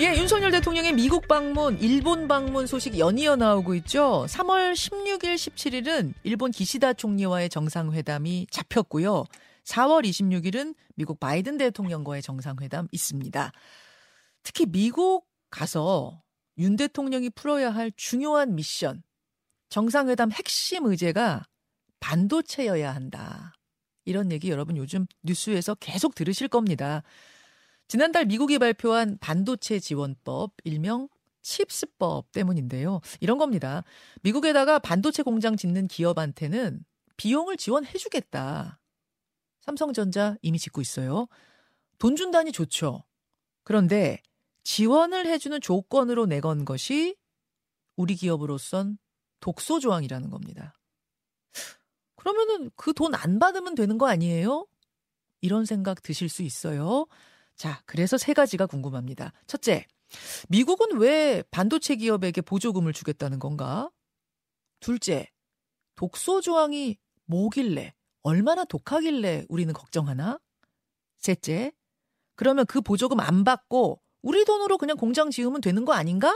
예, 윤석열 대통령의 미국 방문, 일본 방문 소식 연이어 나오고 있죠. 3월 16일, 17일은 일본 기시다 총리와의 정상회담이 잡혔고요. 4월 26일은 미국 바이든 대통령과의 정상회담 있습니다. 특히 미국 가서 윤 대통령이 풀어야 할 중요한 미션, 정상회담 핵심 의제가 반도체여야 한다. 이런 얘기 여러분 요즘 뉴스에서 계속 들으실 겁니다. 지난달 미국이 발표한 반도체 지원법, 일명 칩스법 때문인데요. 이런 겁니다. 미국에다가 반도체 공장 짓는 기업한테는 비용을 지원해 주겠다. 삼성전자 이미 짓고 있어요. 돈 준다니 좋죠. 그런데 지원을 해주는 조건으로 내건 것이 우리 기업으로선 독소 조항이라는 겁니다. 그러면은 그 돈 안 받으면 되는 거 아니에요? 이런 생각 드실 수 있어요. 자, 그래서 세 가지가 궁금합니다. 첫째, 미국은 왜 반도체 기업에게 보조금을 주겠다는 건가? 둘째, 독소 조항이 뭐길래, 얼마나 독하길래 우리는 걱정하나? 셋째, 그러면 그 보조금 안 받고 우리 돈으로 그냥 공장 지으면 되는 거 아닌가?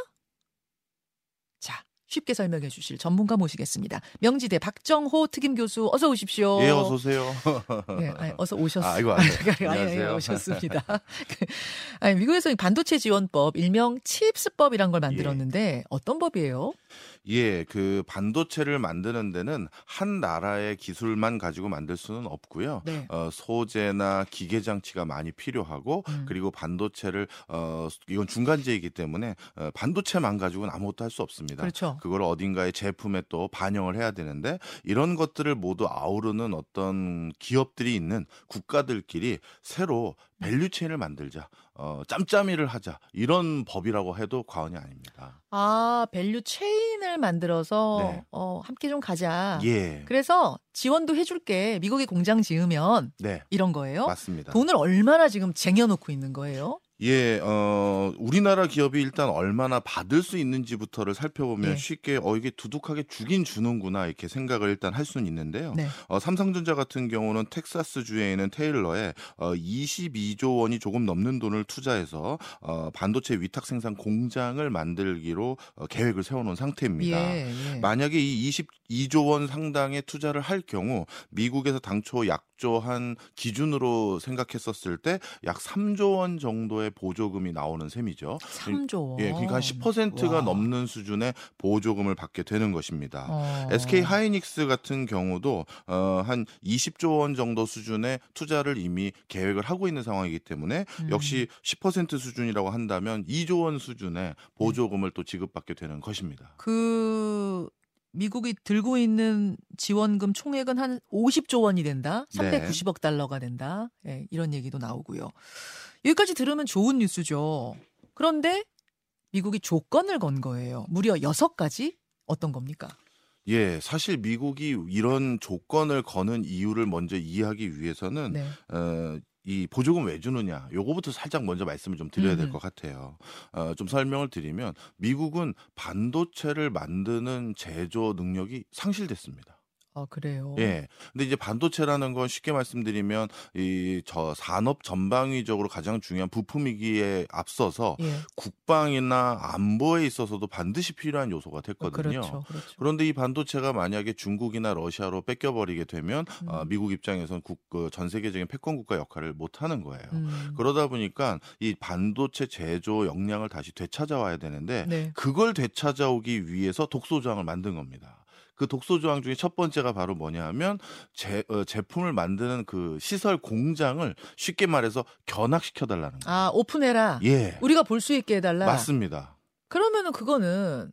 자, 쉽게 설명해 주실 전문가 모시겠습니다. 명지대 박정호 특임 교수 어서 오십시오. 예, 어서 오세요. 네, 아니, 어서 오셨어요. 아, 이거 아니, 아니, 아니, 안녕하세요. 오셨습니다. 그, 아니, 미국에서 이 반도체 지원법, 일명 칩스법이란 걸 만들었는데 어떤 법이에요? 예, 그 반도체를 만드는 데는 한 나라의 기술만 가지고 만들 수는 없고요. 네. 어, 소재나 기계 장치가 많이 필요하고 음. 그리고 반도체를 어 이건 중간재이기 때문에 어, 반도체만 가지고는 아무것도 할 수 없습니다. 그렇죠. 그걸 어딘가에 제품에 또 반영을 해야 되는데 이런 것들을 모두 아우르는 어떤 기업들이 있는 국가들끼리 새로 value chain을 만들자. 어, 짬짜미를 하자. 이런 법이라고 해도 과언이 아닙니다. 아, value chain을 만들어서 네. 어, 함께 좀 가자. 예. 그래서 지원도 해줄게. 미국에 공장 지으면 네. 이런 거예요. 맞습니다. 돈을 얼마나 지금 쟁여놓고 있는 거예요? 예, 어, 우리나라 기업이 일단 얼마나 받을 수 있는지부터를 살펴보면 예. 쉽게 어 이게 두둑하게 주긴 주는구나 이렇게 생각을 일단 할 수는 있는데요. 네. 어, 삼성전자 같은 경우는 텍사스 주에 있는 테일러에 어, 22조 원이 조금 넘는 돈을 투자해서 어, 반도체 위탁 생산 공장을 만들기로 어, 계획을 세워놓은 상태입니다. 예, 예. 만약에 이 22조 원 상당의 투자를 할 경우 미국에서 당초 약조한 기준으로 생각했었을 때 약 3조 원 정도의 보조금이 나오는 셈이죠. 3조. 예, 그러니까 한 10%가 와. 넘는 수준의 보조금을 받게 되는 것입니다. 어. SK 하이닉스 같은 경우도 어, 한 20조 원 정도 수준의 투자를 이미 계획을 하고 있는 상황이기 때문에 음. 역시 10% 수준이라고 한다면 2조 원 수준의 보조금을 또 지급받게 되는 것입니다. 그 미국이 들고 있는 지원금 총액은 한 50조 원이 된다. 네. 390억 달러가 된다. 예, 이런 얘기도 나오고요. 여기까지 들으면 좋은 뉴스죠. 그런데 미국이 조건을 건 거예요. 무려 6가지? 어떤 겁니까? 예, 사실 미국이 이런 조건을 거는 이유를 먼저 이해하기 위해서는 네. 어, 이 보조금 왜 주느냐 요거부터 살짝 먼저 말씀을 좀 드려야 될 음흠. 것 같아요. 어, 좀 설명을 드리면 미국은 반도체를 만드는 제조 능력이 상실됐습니다. 아, 그래요. 예. 근데 이제 반도체라는 건 쉽게 말씀드리면 이 저 산업 전방위적으로 가장 중요한 부품이기에 앞서서 예. 국방이나 안보에 있어서도 반드시 필요한 요소가 됐거든요. 그렇죠. 그렇죠. 그런데 이 반도체가 만약에 중국이나 러시아로 뺏겨버리게 되면 음. 어, 미국 입장에선 국, 그, 전 세계적인 패권 국가 역할을 못 하는 거예요. 음. 그러다 보니까 이 반도체 제조 역량을 다시 되찾아와야 되는데 네. 그걸 되찾아오기 위해서 독소조항을 만든 겁니다. 그 독소 조항 중에 첫 번째가 바로 뭐냐 하면 제, 어, 제품을 만드는 그 시설 공장을 쉽게 말해서 견학시켜 달라는 거예요. 아, 오픈해라. 예. 우리가 볼 수 있게 해 달라. 맞습니다. 그러면은 그거는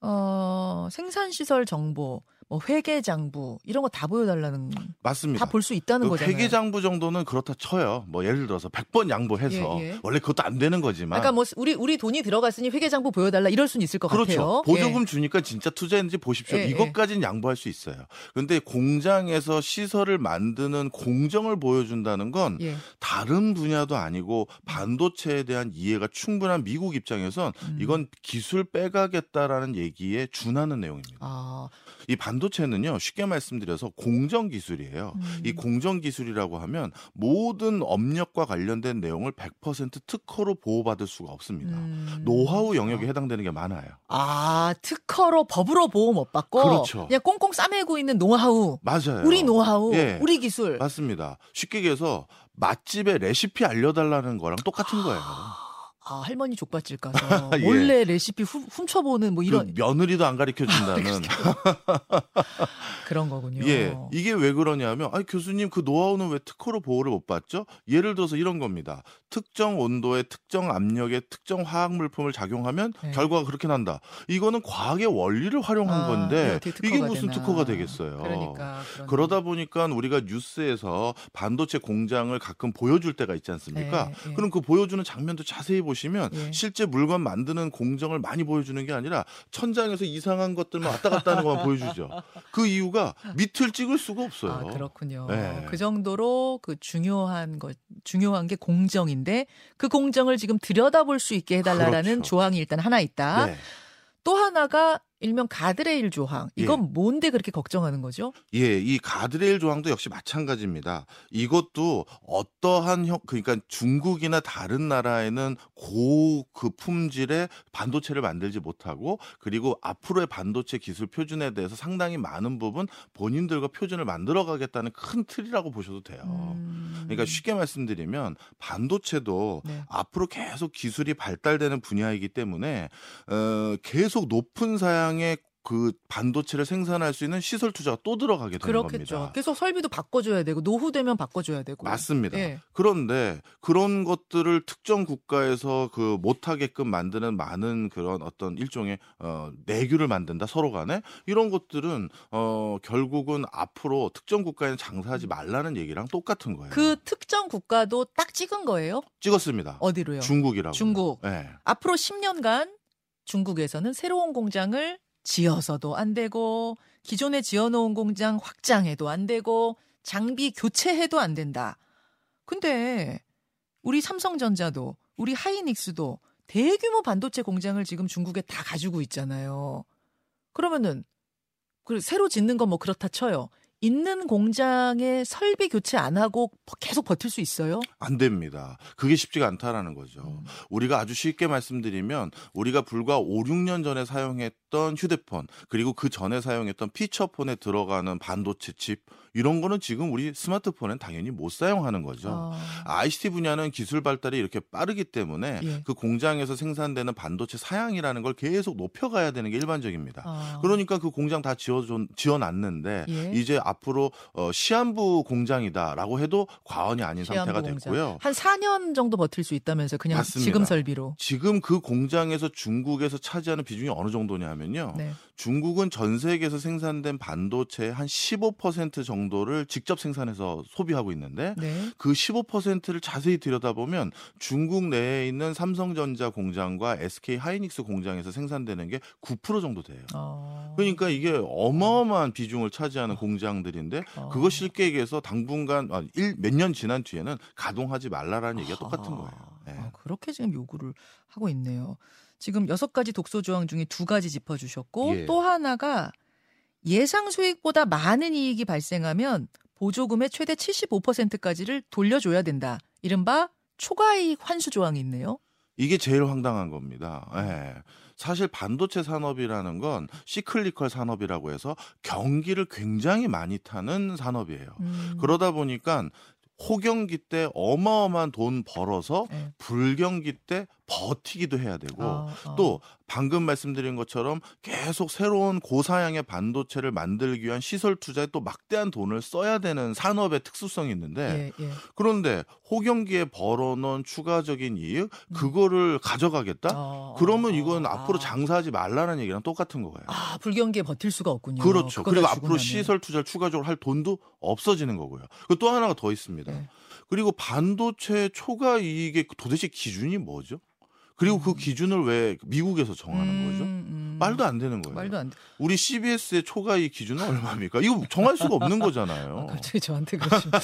어, 생산 시설 정보, 뭐 회계 장부 이런 거 다 보여달라는 맞습니다. 다 볼 수 있다는 그 거잖아요. 회계 장부 정도는 그렇다 쳐요. 뭐 예를 들어서 100번 양보해서 예, 예. 원래 그것도 안 되는 거지만 그러니까 뭐 우리 우리 돈이 들어갔으니 회계 장부 보여달라 이럴 수는 있을 것 그렇죠. 같아요. 보조금 예. 주니까 진짜 투자했는지 보십시오. 예, 예. 이것까지는 양보할 수 있어요. 그런데 공장에서 시설을 만드는 공정을 보여준다는 건 예. 다른 분야도 아니고 반도체에 대한 이해가 충분한 미국 입장에선 음. 이건 기술 빼가겠다라는 얘기에 준하는 내용입니다. 아, 이 반 반도체는요, 쉽게 말씀드려서 공정 기술이에요. 음. 이 공정 기술이라고 하면 모든 업력과 관련된 내용을 100% 특허로 보호받을 수가 없습니다. 음. 노하우 영역에 해당되는 게 많아요. 아, 특허로 법으로 보호 못 받고 그렇죠. 그냥 꽁꽁 싸매고 있는 노하우. 맞아요. 우리 노하우, 예. 우리 기술. 맞습니다. 쉽게 얘기해서 맛집의 레시피 알려달라는 거랑 똑같은 거예요. 아, 할머니 족발집 가서 예. 몰래 레시피 후- 훔쳐보는 뭐 이런 아, 그 며느리도 안 가르쳐 준다는. 그런 거군요. 예, 이게 왜 그러냐면, 아니 교수님 그 노하우는 왜 특허로 보호를 못 받죠? 예를 들어서 이런 겁니다. 특정 온도에 특정 압력에 특정 화학 물품을 작용하면 네. 결과가 그렇게 난다. 이거는 과학의 원리를 활용한 아, 건데 특허가 이게 무슨 되나. 특허가 되겠어요? 그러니까 그러다 보니까 우리가 뉴스에서 반도체 공장을 가끔 보여줄 때가 있지 않습니까? 예, 예. 그럼 그 보여주는 장면도 자세히 보시 면 예. 실제 물건 만드는 공정을 많이 보여주는 게 아니라 천장에서 이상한 것들만 왔다 갔다 하는 것만 보여주죠. 그 이유가 밑을 찍을 수가 없어요. 아, 그렇군요. 네. 그 정도로 그 중요한 것, 중요한 게 공정인데 그 공정을 지금 들여다볼 수 있게 해달라라는 그렇죠. 조항이 일단 하나 있다. 네. 또 하나가 일명 가드레일 조항. 이건 예. 뭔데 그렇게 걱정하는 거죠? 예, 이 가드레일 조항도 역시 마찬가지입니다. 이것도 어떠한 형, 그러니까 중국이나 다른 나라에는 고 그 품질의 반도체를 만들지 못하고 그리고 앞으로의 반도체 기술 표준에 대해서 상당히 많은 부분 본인들과 표준을 만들어 가겠다는 큰 틀이라고 보셔도 돼요. 음. 그러니까 쉽게 말씀드리면 반도체도 네. 앞으로 계속 기술이 발달되는 분야이기 때문에 어, 계속 높은 사양의 그 반도체를 생산할 수 있는 시설 투자가 또 들어가게 되는 그렇겠죠. 겁니다. 계속 설비도 바꿔줘야 되고 노후되면 바꿔줘야 되고. 맞습니다. 예. 그런데 그런 것들을 특정 국가에서 그 못하게끔 만드는 많은 그런 어떤 일종의 어, 내규를 만든다 서로 간에 이런 것들은 어, 결국은 앞으로 특정 국가에는 장사하지 말라는 얘기랑 똑같은 거예요. 그 특정 국가도 딱 찍은 거예요? 찍었습니다. 어디로요? 중국이라고. 중국. 네. 앞으로 10년간 중국에서는 새로운 공장을 지어서도 안 되고 기존에 지어놓은 공장 확장해도 안 되고 장비 교체해도 안 된다. 근데 우리 삼성전자도 우리 하이닉스도 대규모 반도체 공장을 지금 중국에 다 가지고 있잖아요. 그러면은 그 새로 짓는 건 뭐 그렇다 쳐요. 있는 공장에 설비 교체 안 하고 계속 버틸 수 있어요? 안 됩니다. 그게 쉽지가 않다라는 거죠. 음. 우리가 아주 쉽게 말씀드리면 우리가 불과 5, 6년 전에 사용했던 휴대폰 그리고 그 전에 사용했던 피처폰에 들어가는 반도체 칩 이런 거는 지금 우리 스마트폰엔 당연히 못 사용하는 거죠. 아, ICT 분야는 기술 발달이 이렇게 빠르기 때문에 예. 그 공장에서 생산되는 반도체 사양이라는 걸 계속 높여가야 되는 게 일반적입니다. 아. 그러니까 그 공장 다 지어 지어놨는데 예. 이제 앞으로 어, 시한부 공장이다라고 해도 과언이 아닌 상태가 공장. 됐고요. 한 4년 정도 버틸 수 있다면서 그냥 맞습니다. 지금 설비로. 지금 그 공장에서 중국에서 차지하는 비중이 어느 정도냐면요. 네. 중국은 전 세계에서 생산된 반도체의 한 15% 정도 를 직접 생산해서 소비하고 있는데 네. 그 15%를 자세히 들여다보면 중국 내에 있는 삼성전자 공장과 SK 하이닉스 공장에서 생산되는 게 9% 정도 돼요. 어. 그러니까 이게 어마어마한 비중을 차지하는 공장들인데 어. 그거 쉽게 얘기해서 당분간 몇년 지난 뒤에는 가동하지 말라라는 얘기가 똑같은 아하. 거예요. 네. 아, 그렇게 지금 요구를 하고 있네요. 지금 여섯 가지 독소 조항 중에 두 가지 짚어주셨고 예. 또 하나가 예상 수익보다 많은 이익이 발생하면 보조금의 최대 75%까지를 돌려줘야 된다. 이른바 초과이익 환수 조항이 있네요. 이게 제일 황당한 겁니다. 예. 사실 반도체 산업이라는 건 시클리컬 산업이라고 해서 경기를 굉장히 많이 타는 산업이에요. 음. 그러다 보니까 호경기 때 어마어마한 돈 벌어서 네. 불경기 때 버티기도 해야 되고 아, 아. 또 방금 말씀드린 것처럼 계속 새로운 고사양의 반도체를 만들기 위한 시설 투자에 또 막대한 돈을 써야 되는 산업의 특수성이 있는데 예, 예. 그런데 호경기에 벌어놓은 추가적인 이익 그거를 가져가겠다? 어, 그러면 어, 이건 아. 앞으로 장사하지 말라는 얘기랑 똑같은 거예요. 아 불경기에 버틸 수가 없군요. 그렇죠. 그리고 앞으로 나면. 시설 투자를 추가적으로 할 돈도 없어지는 거고요. 그리고 또 하나가 더 있습니다. 네. 그리고 반도체 초과 이익의 도대체 기준이 뭐죠? 그리고 그 기준을 왜 미국에서 정하는 거죠? 음, 음. 말도 안 되는 거예요. 말도 안 돼. 우리 CBS의 초과 이익 기준은 얼마입니까? 이거 정할 수가 없는 거잖아요. 아, 갑자기 저한테 그러시면.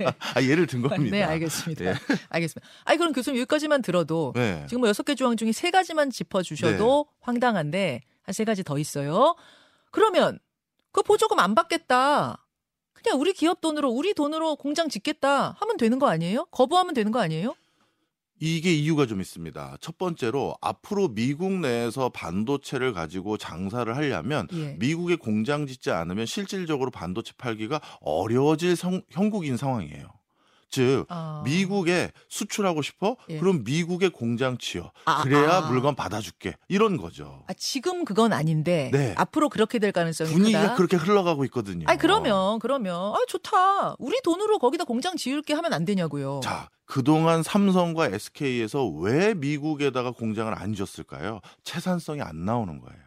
예. 아, 예를 든 겁니다. 네, 알겠습니다. 예. 알겠습니다. 아니, 그럼 교수님 여기까지만 들어도 네. 지금 뭐 여섯 개 조항 중에 세 가지만 짚어주셔도 황당한데 한 세 가지 더 있어요. 그러면 그 보조금 안 받겠다. 그냥 우리 기업 돈으로 우리 돈으로 공장 짓겠다 하면 되는 거 아니에요? 거부하면 되는 거 아니에요? 이게 이유가 좀 있습니다. 첫 번째로 앞으로 미국 내에서 반도체를 가지고 장사를 하려면 예. 미국에 공장 짓지 않으면 실질적으로 반도체 팔기가 어려워질 성- 형국인 상황이에요. 즉 아. 미국에 수출하고 싶어? 예. 그럼 미국에 공장 지어. 아, 그래야 아. 물건 받아줄게. 이런 거죠. 아, 지금 그건 아닌데 네. 앞으로 그렇게 될 가능성이 분위기가 크다. 그렇게 흘러가고 있거든요. 아니 그러면 그러면 아 좋다. 우리 돈으로 거기다 공장 지을게 하면 안 되냐고요. 자, 그동안 삼성과 SK에서 왜 미국에다가 공장을 안 지었을까요? 채산성이 안 나오는 거예요.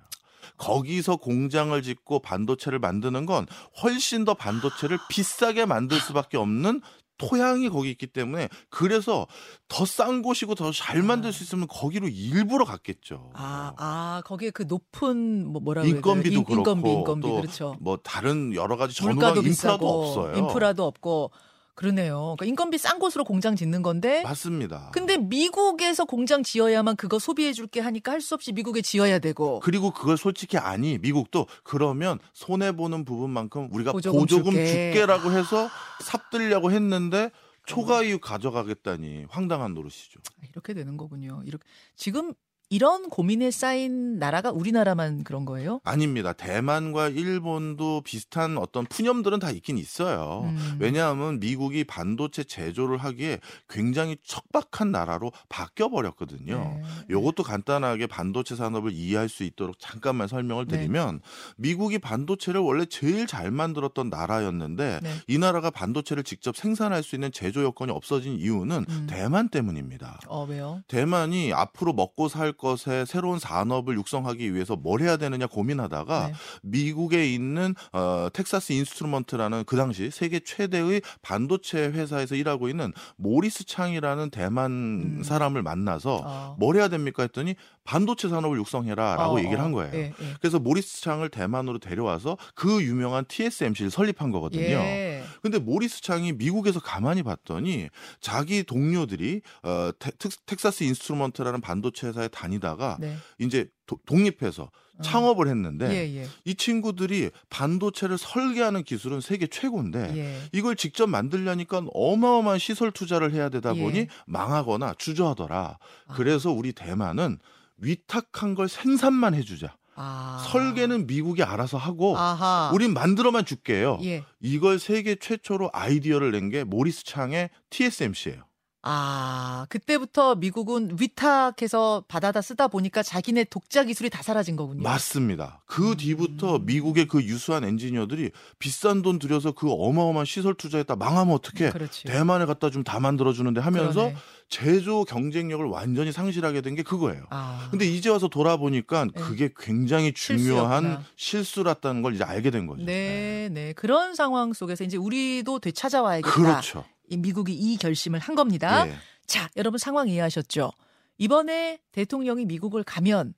거기서 공장을 짓고 반도체를 만드는 건 훨씬 더 반도체를 비싸게 만들 수밖에 없는 토양이 거기 있기 때문에 그래서 더 싼 곳이고 더 잘 만들 수 있으면 거기로 일부러 갔겠죠. 아, 아, 거기에 그 높은 뭐 뭐라 그래야 인건비도? 인- 그렇고 인건비, 인건비 또 그렇죠. 뭐 다른 여러 가지 전후가 인프라도 비싸고 없어요. 인프라도 없고 그러네요. 그러니까 인건비 싼 곳으로 공장 짓는 건데 맞습니다. 근데 미국에서 공장 지어야만 그거 소비해 줄게 하니까 할 수 없이 미국에 지어야 되고 그리고 그걸 솔직히 아니 미국도 그러면 손해 보는 부분만큼 우리가 보조금 보조금, 줄게. 라고 해서 삽들려고 했는데 초과 이익 가져가겠다니 황당한 노릇이죠. 아, 이렇게 되는 거군요. 이렇게 지금 이런 고민에 쌓인 나라가 우리나라만 그런 거예요? 아닙니다. 대만과 일본도 비슷한 어떤 푸념들은 다 있긴 있어요. 음. 왜냐하면 미국이 반도체 제조를 하기에 굉장히 척박한 나라로 바뀌어 버렸거든요. 네. 요것도 간단하게 반도체 산업을 이해할 수 있도록 잠깐만 설명을 네. 드리면 미국이 반도체를 원래 제일 잘 만들었던 나라였는데 네. 이 나라가 반도체를 직접 생산할 수 있는 제조 여건이 없어진 이유는 음. 대만 때문입니다. 어 왜요? 대만이 앞으로 먹고 살 것에 새로운 산업을 육성하기 위해서 뭘 해야 되느냐 고민하다가 네. 미국에 있는 어, 텍사스 인스트루먼트라는 그 당시 세계 최대의 반도체 회사에서 일하고 있는 모리스 창이라는 대만 음. 사람을 만나서 어. 뭘 해야 됩니까 했더니 반도체 산업을 육성해라라고 어, 얘기를 어. 한 거예요. 예, 예. 그래서 모리스 창을 대만으로 데려와서 그 유명한 TSMC를 설립한 거거든요. 예. 근데 모리스 창이 미국에서 가만히 봤더니 자기 동료들이 어, 텍, 텍사스 인스트루먼트라는 반도체 회사에 다니다가 네. 이제 도- 독립해서 어. 창업을 했는데 예, 예. 이 친구들이 반도체를 설계하는 기술은 세계 최고인데 예. 이걸 직접 만들려니까 어마어마한 시설 투자를 해야 되다 예. 보니 망하거나 주저하더라. 아. 그래서 우리 대만은 위탁한 걸 생산만 해주자. 아. 설계는 미국이 알아서 하고 아하. 우린 만들어만 줄게요. 예. 이걸 세계 최초로 아이디어를 낸 게 모리스 창의 TSMC예요. 아, 그때부터 미국은 위탁해서 받아다 쓰다 보니까 자기네 독자 기술이 다 사라진 거군요. 맞습니다. 그 음. 뒤부터 미국의 그 유수한 엔지니어들이 비싼 돈 들여서 그 어마어마한 시설 투자했다 망하면 어떻게 그렇지. 대만에 갖다 좀 다 만들어 주는데 하면서 그러네. 제조 경쟁력을 완전히 상실하게 된 게 그거예요. 아. 근데 이제 와서 돌아보니까 네. 그게 굉장히 중요한 실수였구나. 실수랐다는 걸 이제 알게 된 거죠. 네, 네. 그런 상황 속에서 이제 우리도 되찾아와야겠다. 그렇죠. 이 미국이 이 결심을 한 겁니다. 예. 자, 여러분 상황 이해하셨죠? 이번에 대통령이 미국을 가면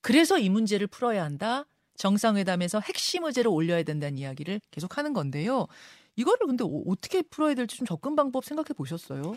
그래서 이 문제를 풀어야 한다. 정상회담에서 핵심 의제로 올려야 된다는 이야기를 계속 하는 건데요. 이거를 근데 어- 어떻게 풀어야 될지 좀 접근 방법 생각해 보셨어요?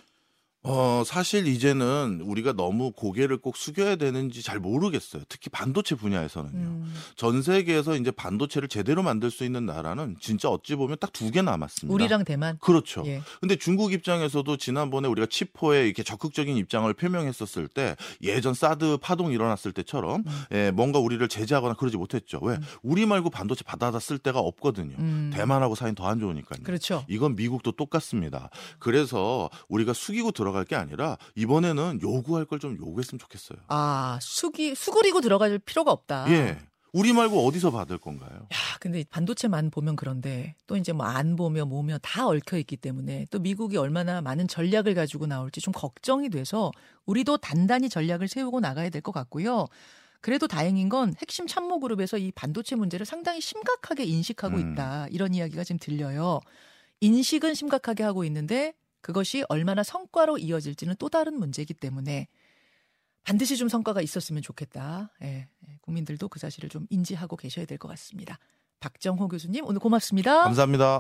어, 사실 이제는 우리가 너무 고개를 꼭 숙여야 되는지 잘 모르겠어요. 특히 반도체 분야에서는요. 음, 전 세계에서 이제 반도체를 제대로 만들 수 있는 나라는 진짜 어찌 보면 딱 두 개 남았습니다. 우리랑 대만. 그렇죠. 예. 근데 중국 입장에서도 지난번에 우리가 치포에 이렇게 적극적인 입장을 표명했었을 때 예전 사드 파동 일어났을 때처럼 음. 예, 뭔가 우리를 제재하거나 그러지 못했죠. 왜? 음. 우리 말고 반도체 받아다 쓸 데가 없거든요. 음. 대만하고 사이는 더 안 좋으니까요. 그렇죠. 이건 미국도 똑같습니다. 그래서 우리가 숙이고 들어 갈 게 아니라 이번에는 요구할 걸 좀 요구했으면 좋겠어요. 아, 수기 수그리고 들어갈 필요가 없다. 예. 우리 말고 어디서 받을 건가요? 야, 근데 반도체만 보면 그런데 또 이제 뭐 안 보며 뭐며 다 얽혀 있기 때문에 또 미국이 얼마나 많은 전략을 가지고 나올지 좀 걱정이 돼서 우리도 단단히 전략을 세우고 나가야 될 것 같고요. 그래도 다행인 건 핵심 참모 그룹에서 이 반도체 문제를 상당히 심각하게 인식하고 음. 있다. 이런 이야기가 지금 들려요. 인식은 심각하게 하고 있는데 그것이 얼마나 성과로 이어질지는 또 다른 문제이기 때문에 반드시 좀 성과가 있었으면 좋겠다. 예, 예, 국민들도 그 사실을 좀 인지하고 계셔야 될 것 같습니다. 박정호 교수님 오늘 고맙습니다. 감사합니다.